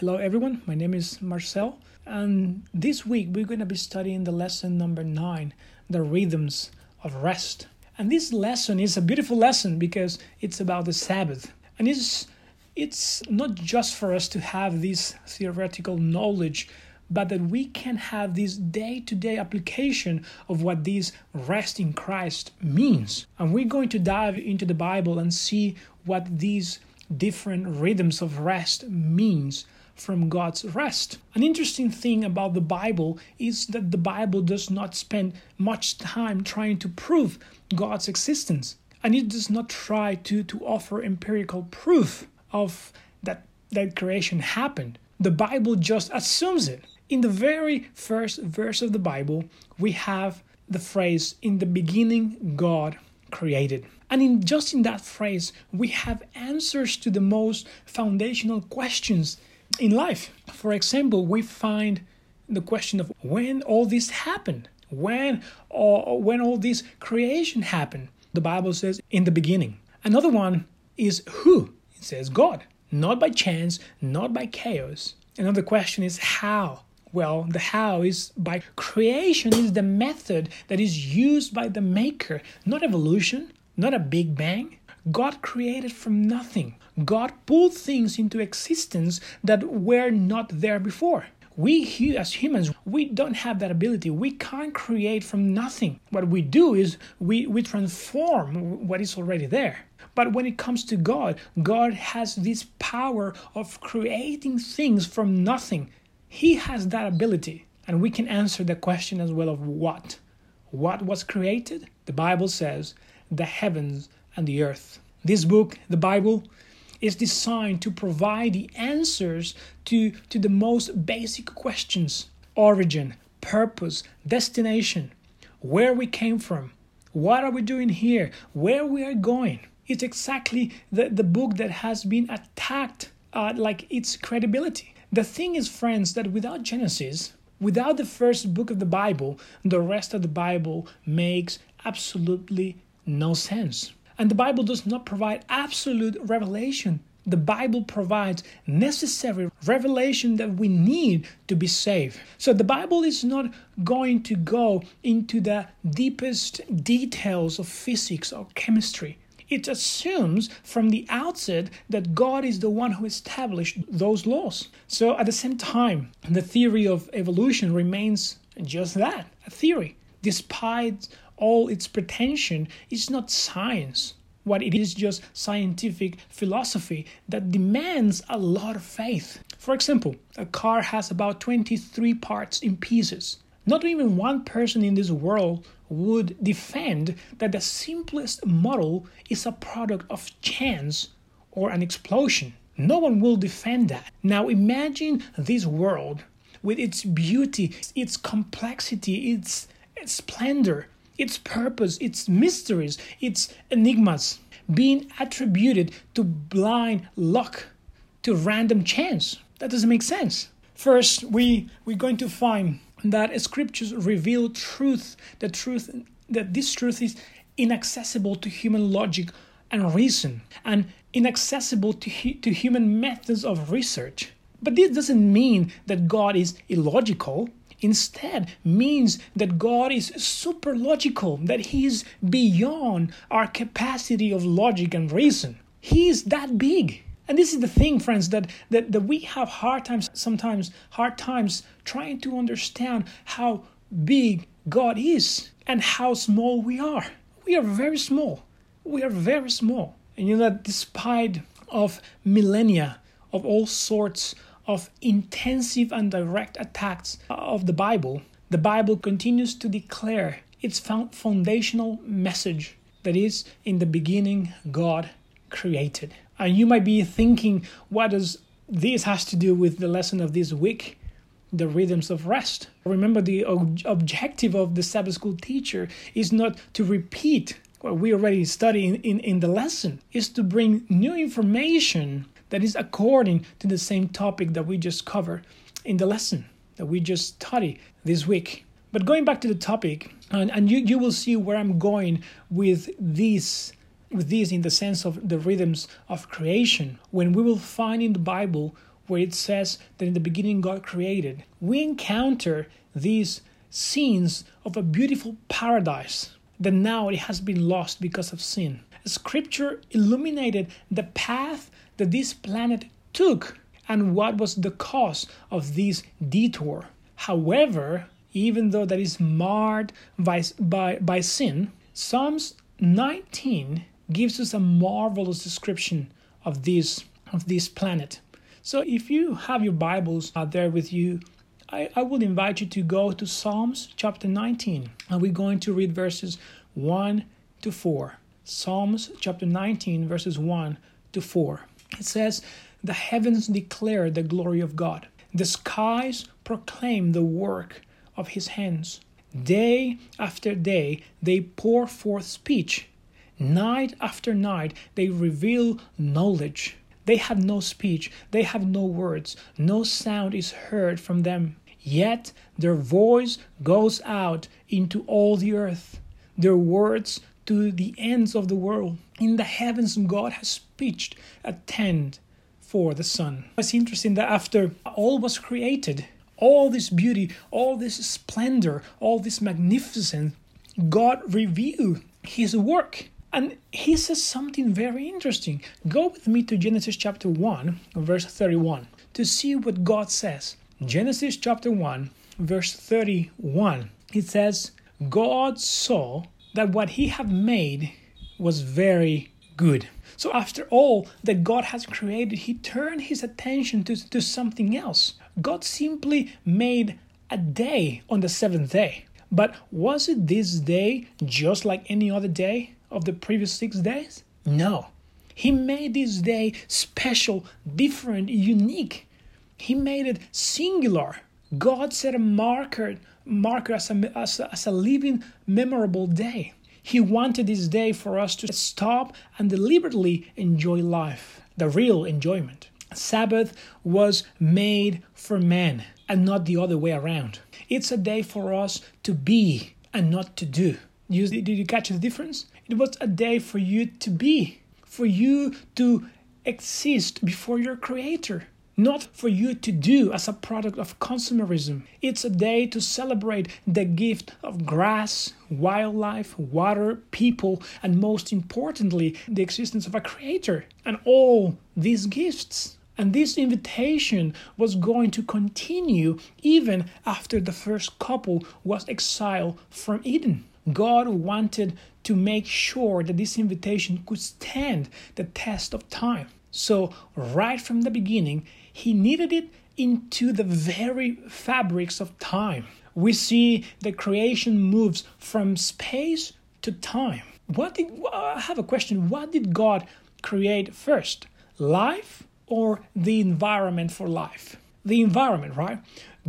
Hello, everyone. My name is Marcel, and this week we're going to be studying the lesson number nine the rhythms of rest. And this lesson is a beautiful lesson because it's about the Sabbath. And it's, it's not just for us to have this theoretical knowledge, but that we can have this day to day application of what this rest in Christ means. And we're going to dive into the Bible and see what these different rhythms of rest means from God's rest. An interesting thing about the Bible is that the Bible does not spend much time trying to prove God's existence, and it does not try to, to offer empirical proof of that, that creation happened. The Bible just assumes it. In the very first verse of the Bible, we have the phrase, In the beginning, God created. And in just in that phrase, we have answers to the most foundational questions in life. For example, we find the question of when all this happened, when or when all this creation happened. The Bible says in the beginning. Another one is who? It says God, not by chance, not by chaos. Another question is how? Well, the how is by creation is the method that is used by the maker, not evolution, not a big bang. God created from nothing. God pulled things into existence that were not there before. We as humans, we don't have that ability. We can't create from nothing. What we do is we, we transform what is already there. But when it comes to God, God has this power of creating things from nothing. He has that ability. And we can answer the question as well of what? What was created? The Bible says the heavens and the earth. This book, the Bible, is designed to provide the answers to, to the most basic questions origin, purpose, destination, where we came from, what are we doing here, where we are going. It's exactly the, the book that has been attacked uh, like its credibility. The thing is, friends, that without Genesis, without the first book of the Bible, the rest of the Bible makes absolutely no sense. And the Bible does not provide absolute revelation. The Bible provides necessary revelation that we need to be saved. So the Bible is not going to go into the deepest details of physics or chemistry. It assumes from the outset that God is the one who established those laws. So at the same time, the theory of evolution remains just that a theory. Despite all its pretension is not science. What it is just scientific philosophy that demands a lot of faith. For example, a car has about 23 parts in pieces. Not even one person in this world would defend that the simplest model is a product of chance or an explosion. No one will defend that. Now imagine this world with its beauty, its complexity, its splendor, its purpose, its mysteries, its enigmas being attributed to blind luck, to random chance. That doesn't make sense. First, we, we're going to find that scriptures reveal truth, the truth that this truth is inaccessible to human logic and reason, and inaccessible to, to human methods of research. But this doesn't mean that God is illogical instead means that God is super logical, that He is beyond our capacity of logic and reason. He is that big. And this is the thing, friends, that, that, that we have hard times, sometimes hard times trying to understand how big God is and how small we are. We are very small. We are very small. And you know that despite of millennia of all sorts of intensive and direct attacks of the Bible, the Bible continues to declare its foundational message that is, in the beginning, God created. And you might be thinking, what does this has to do with the lesson of this week? The rhythms of rest. Remember, the ob- objective of the Sabbath school teacher is not to repeat what we already studied in, in, in the lesson, is to bring new information that is according to the same topic that we just covered in the lesson that we just studied this week. But going back to the topic, and, and you, you will see where I'm going with this with this in the sense of the rhythms of creation, when we will find in the Bible where it says that in the beginning God created, we encounter these scenes of a beautiful paradise that now it has been lost because of sin. Scripture illuminated the path that this planet took and what was the cause of this detour. However, even though that is marred by, by, by sin, Psalms 19 gives us a marvelous description of this, of this planet. So if you have your Bibles out there with you, I, I would invite you to go to Psalms chapter 19, and we're going to read verses 1 to 4. Psalms chapter 19, verses 1 to 4. It says, The heavens declare the glory of God, the skies proclaim the work of his hands. Day after day they pour forth speech. Night after night they reveal knowledge. They have no speech, they have no words, no sound is heard from them. Yet their voice goes out into all the earth, their words to the ends of the world. In the heavens, God has pitched a tent for the sun. It's interesting that after all was created, all this beauty, all this splendor, all this magnificence, God revealed his work. And he says something very interesting. Go with me to Genesis chapter 1, verse 31, to see what God says. Genesis chapter 1, verse 31, it says, God saw that what he had made was very good. So, after all that God has created, he turned his attention to, to something else. God simply made a day on the seventh day. But was it this day just like any other day of the previous six days? No. He made this day special, different, unique. He made it singular. God set a marker marker as a, as a, as a living, memorable day. He wanted this day for us to stop and deliberately enjoy life, the real enjoyment. Sabbath was made for men and not the other way around. It's a day for us to be and not to do. You, did you catch the difference? It was a day for you to be, for you to exist before your Creator not for you to do as a product of consumerism. It's a day to celebrate the gift of grass, wildlife, water, people, and most importantly, the existence of a creator and all these gifts. And this invitation was going to continue even after the first couple was exiled from Eden. God wanted to make sure that this invitation could stand the test of time. So, right from the beginning, he knitted it into the very fabrics of time. We see the creation moves from space to time. What did I have a question? What did God create first? Life or the environment for life? The environment, right?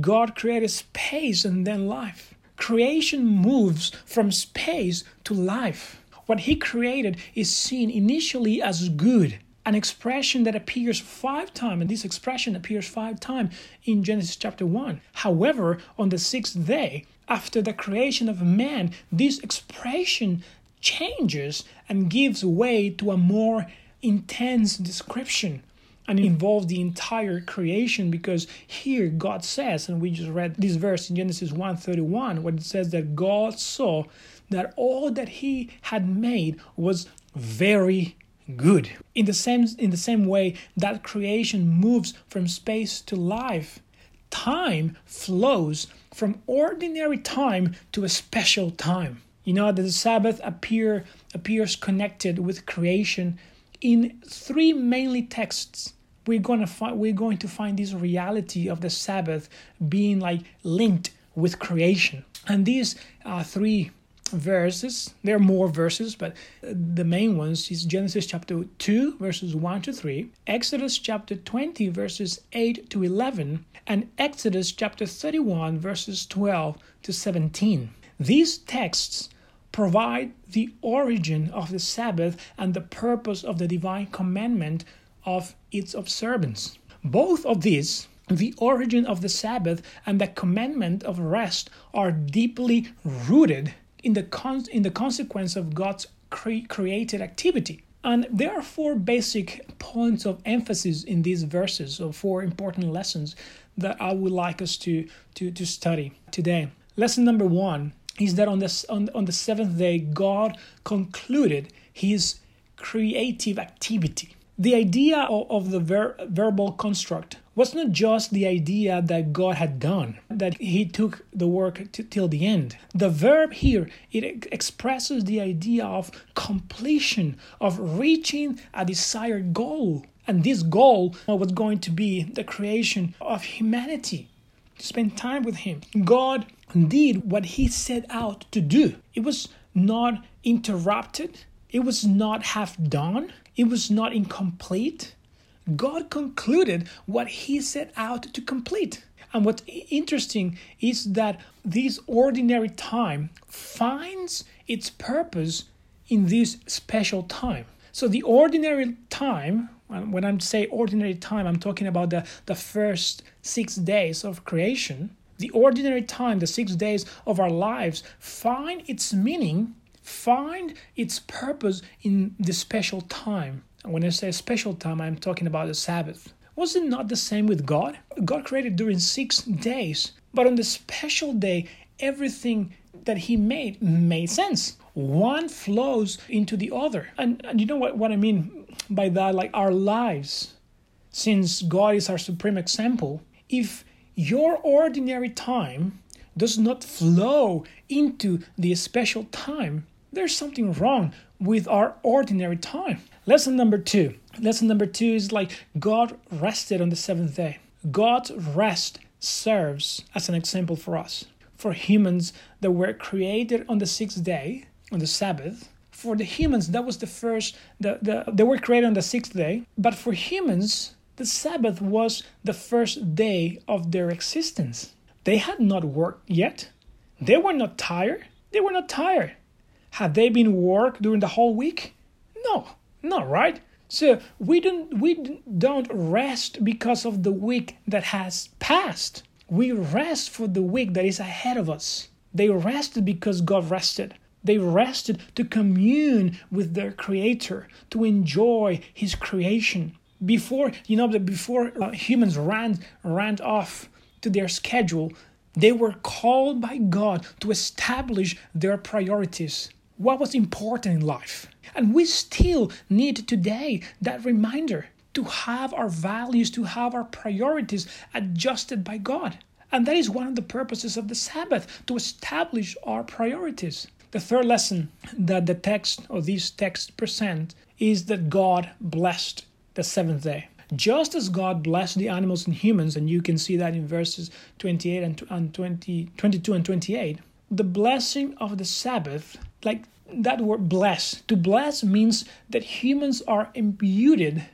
God created space and then life. Creation moves from space to life. What he created is seen initially as good an expression that appears five times, and this expression appears five times in Genesis chapter 1. However, on the sixth day, after the creation of man, this expression changes and gives way to a more intense description and involves the entire creation because here God says, and we just read this verse in Genesis 1:31, where it says that God saw that all that he had made was very good. In the same in the same way that creation moves from space to life, time flows from ordinary time to a special time. You know that the Sabbath appear appears connected with creation in three mainly texts. We're gonna find we're going to find this reality of the Sabbath being like linked with creation. And these uh, three verses. There are more verses, but uh, the main ones is Genesis chapter 2, verses 1 to 3, Exodus chapter 20, verses 8 to 11, and Exodus chapter 31, verses 12 to 17. These texts provide the origin of the Sabbath and the purpose of the divine commandment of its observance. Both of these the origin of the Sabbath and the commandment of rest are deeply rooted in the con- in the consequence of God's cre- created activity. And there are four basic points of emphasis in these verses, or four important lessons that I would like us to, to, to study today. Lesson number one is that on, this, on, on the seventh day, God concluded his creative activity. The idea of, of the ver- verbal construct was not just the idea that God had done, that he took the work to, till the end. The verb here, it expresses the idea of completion, of reaching a desired goal. And this goal uh, was going to be the creation of humanity, to spend time with him. God did what he set out to do. It was not interrupted, it was not half done, it was not incomplete. God concluded what he set out to complete. And what's interesting is that this ordinary time finds its purpose in this special time. So the ordinary time, when I'm say ordinary time, I'm talking about the, the first six days of creation. The ordinary time, the six days of our lives, find its meaning, find its purpose in the special time. When I say special time, I'm talking about the Sabbath. Was it not the same with God? God created during six days, but on the special day, everything that He made made sense. One flows into the other. And, and you know what, what I mean by that? Like our lives, since God is our supreme example, if your ordinary time does not flow into the special time, there's something wrong with our ordinary time. Lesson number two. Lesson number two is like God rested on the seventh day. God's rest serves as an example for us. For humans that were created on the sixth day, on the Sabbath, for the humans, that was the first, the, the, they were created on the sixth day. But for humans, the Sabbath was the first day of their existence. They had not worked yet. They were not tired. They were not tired. Had they been work during the whole week? No, not right. So we don't we don't rest because of the week that has passed. We rest for the week that is ahead of us. They rested because God rested. They rested to commune with their creator, to enjoy his creation. Before, you know, before uh, humans ran ran off to their schedule, they were called by God to establish their priorities what was important in life. And we still need today that reminder to have our values, to have our priorities adjusted by God. And that is one of the purposes of the Sabbath, to establish our priorities. The third lesson that the text or these texts present is that God blessed the seventh day. Just as God blessed the animals and humans, and you can see that in verses 28 and 20, 22 and 28, the blessing of the Sabbath, like that word bless, to bless means that humans are imbued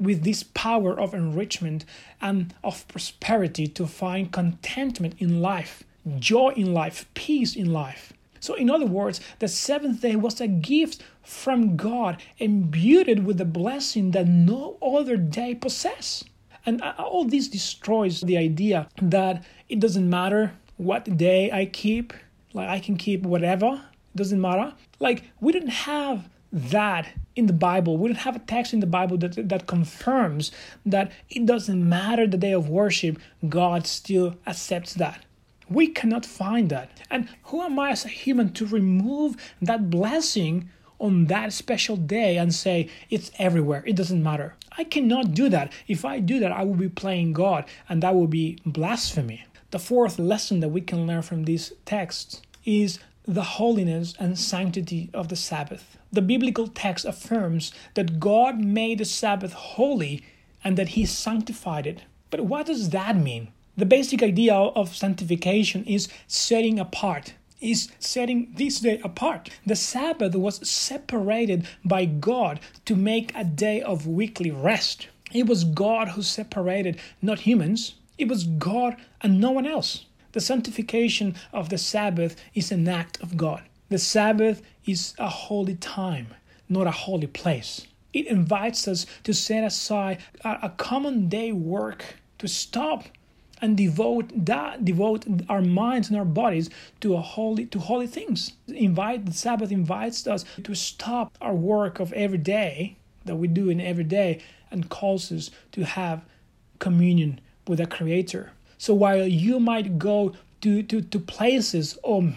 with this power of enrichment and of prosperity to find contentment in life, joy in life, peace in life. So, in other words, the seventh day was a gift from God, imbued with the blessing that no other day possess. And all this destroys the idea that it doesn't matter what day I keep, like I can keep whatever, doesn't matter. Like we didn't have that in the Bible. We don't have a text in the Bible that that confirms that it doesn't matter the day of worship, God still accepts that. We cannot find that. And who am I as a human to remove that blessing on that special day and say it's everywhere, it doesn't matter? I cannot do that. If I do that, I will be playing God and that will be blasphemy. The fourth lesson that we can learn from these texts is the holiness and sanctity of the Sabbath. The biblical text affirms that God made the Sabbath holy and that He sanctified it. But what does that mean? The basic idea of sanctification is setting apart, is setting this day apart. The Sabbath was separated by God to make a day of weekly rest. It was God who separated, not humans. It was God and no one else. The sanctification of the Sabbath is an act of God. The Sabbath is a holy time, not a holy place. It invites us to set aside a, common day work, to stop and devote that devote our minds and our bodies to a holy to holy things. Invite the Sabbath invites us to stop our work of every day that we do in every day and calls us to have communion with the Creator. So while you might go to, to, to places or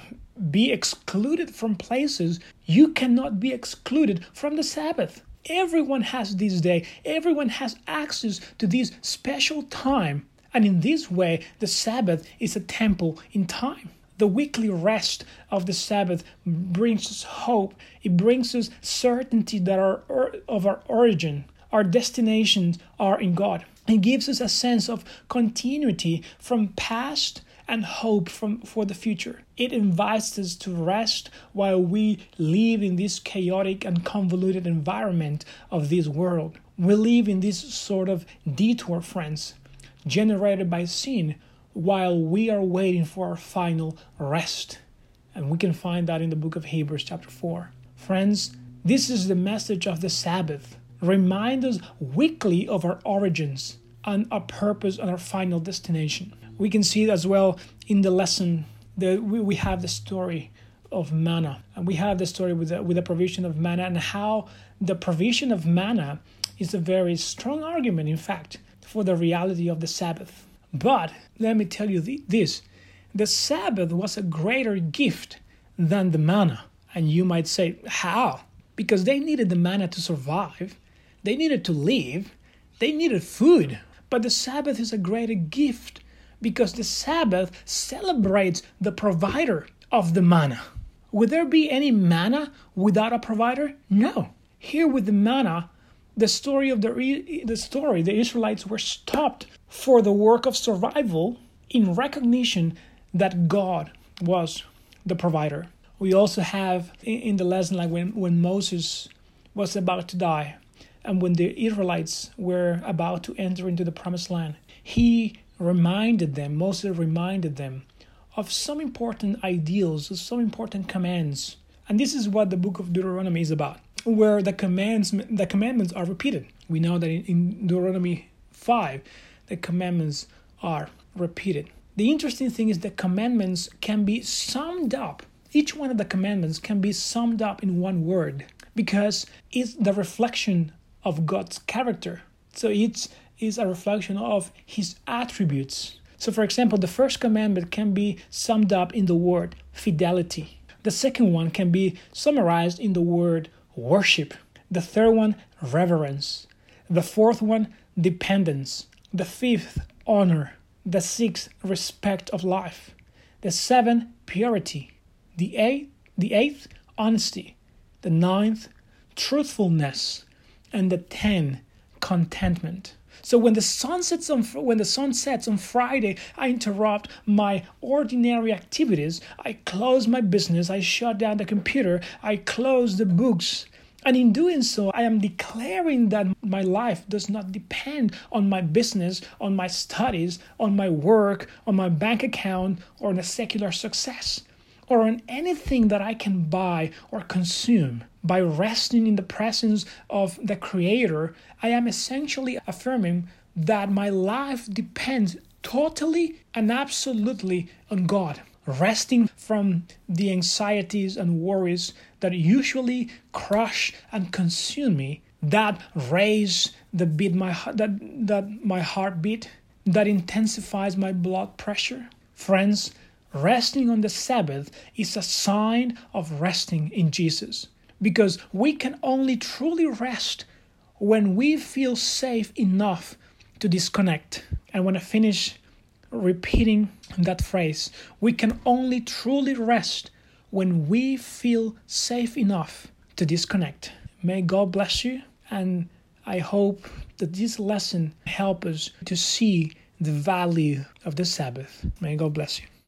be excluded from places, you cannot be excluded from the Sabbath. Everyone has this day, everyone has access to this special time. And in this way, the Sabbath is a temple in time. The weekly rest of the Sabbath brings us hope. It brings us certainty that our of our origin, our destinations are in God. It gives us a sense of continuity from past and hope from, for the future. It invites us to rest while we live in this chaotic and convoluted environment of this world. We live in this sort of detour, friends, generated by sin while we are waiting for our final rest. And we can find that in the book of Hebrews, chapter 4. Friends, this is the message of the Sabbath. Remind us weekly of our origins and our purpose and our final destination. We can see it as well in the lesson that we, have the story of manna. And we have the story with the, with the provision of manna and how the provision of manna is a very strong argument in fact for the reality of the sabbath. But let me tell you this. The sabbath was a greater gift than the manna. And you might say how? Because they needed the manna to survive they needed to live they needed food but the sabbath is a greater gift because the Sabbath celebrates the provider of the manna. Would there be any manna without a provider? No. Here with the manna, the story of the, the story, the Israelites were stopped for the work of survival in recognition that God was the provider. We also have in the lesson like when, when Moses was about to die and when the Israelites were about to enter into the promised land, he reminded them, Moses reminded them of some important ideals, some important commands. And this is what the book of Deuteronomy is about, where the commands the commandments are repeated. We know that in Deuteronomy 5, the commandments are repeated. The interesting thing is that commandments can be summed up. Each one of the commandments can be summed up in one word because it's the reflection of God's character. So it's is a reflection of his attributes. So, for example, the first commandment can be summed up in the word fidelity. The second one can be summarized in the word worship. The third one, reverence. The fourth one, dependence. The fifth, honor. The sixth, respect of life. The seventh, purity. The eighth, the eighth, honesty. The ninth, truthfulness. And the 10 contentment. So when the sun sets on when the sun sets on Friday, I interrupt my ordinary activities. I close my business, I shut down the computer, I close the books. And in doing so, I am declaring that my life does not depend on my business, on my studies, on my work, on my bank account, or on a secular success, or on anything that I can buy or consume by resting in the presence of the Creator, I am essentially affirming that my life depends totally and absolutely on God. Resting from the anxieties and worries that usually crush and consume me, that raise the beat my that that my heartbeat, that intensifies my blood pressure. Friends, resting on the Sabbath is a sign of resting in Jesus because we can only truly rest when we feel safe enough to disconnect. And when I finish repeating that phrase, we can only truly rest when we feel safe enough to disconnect. May God bless you, and I hope that this lesson help us to see the value of the Sabbath. May God bless you.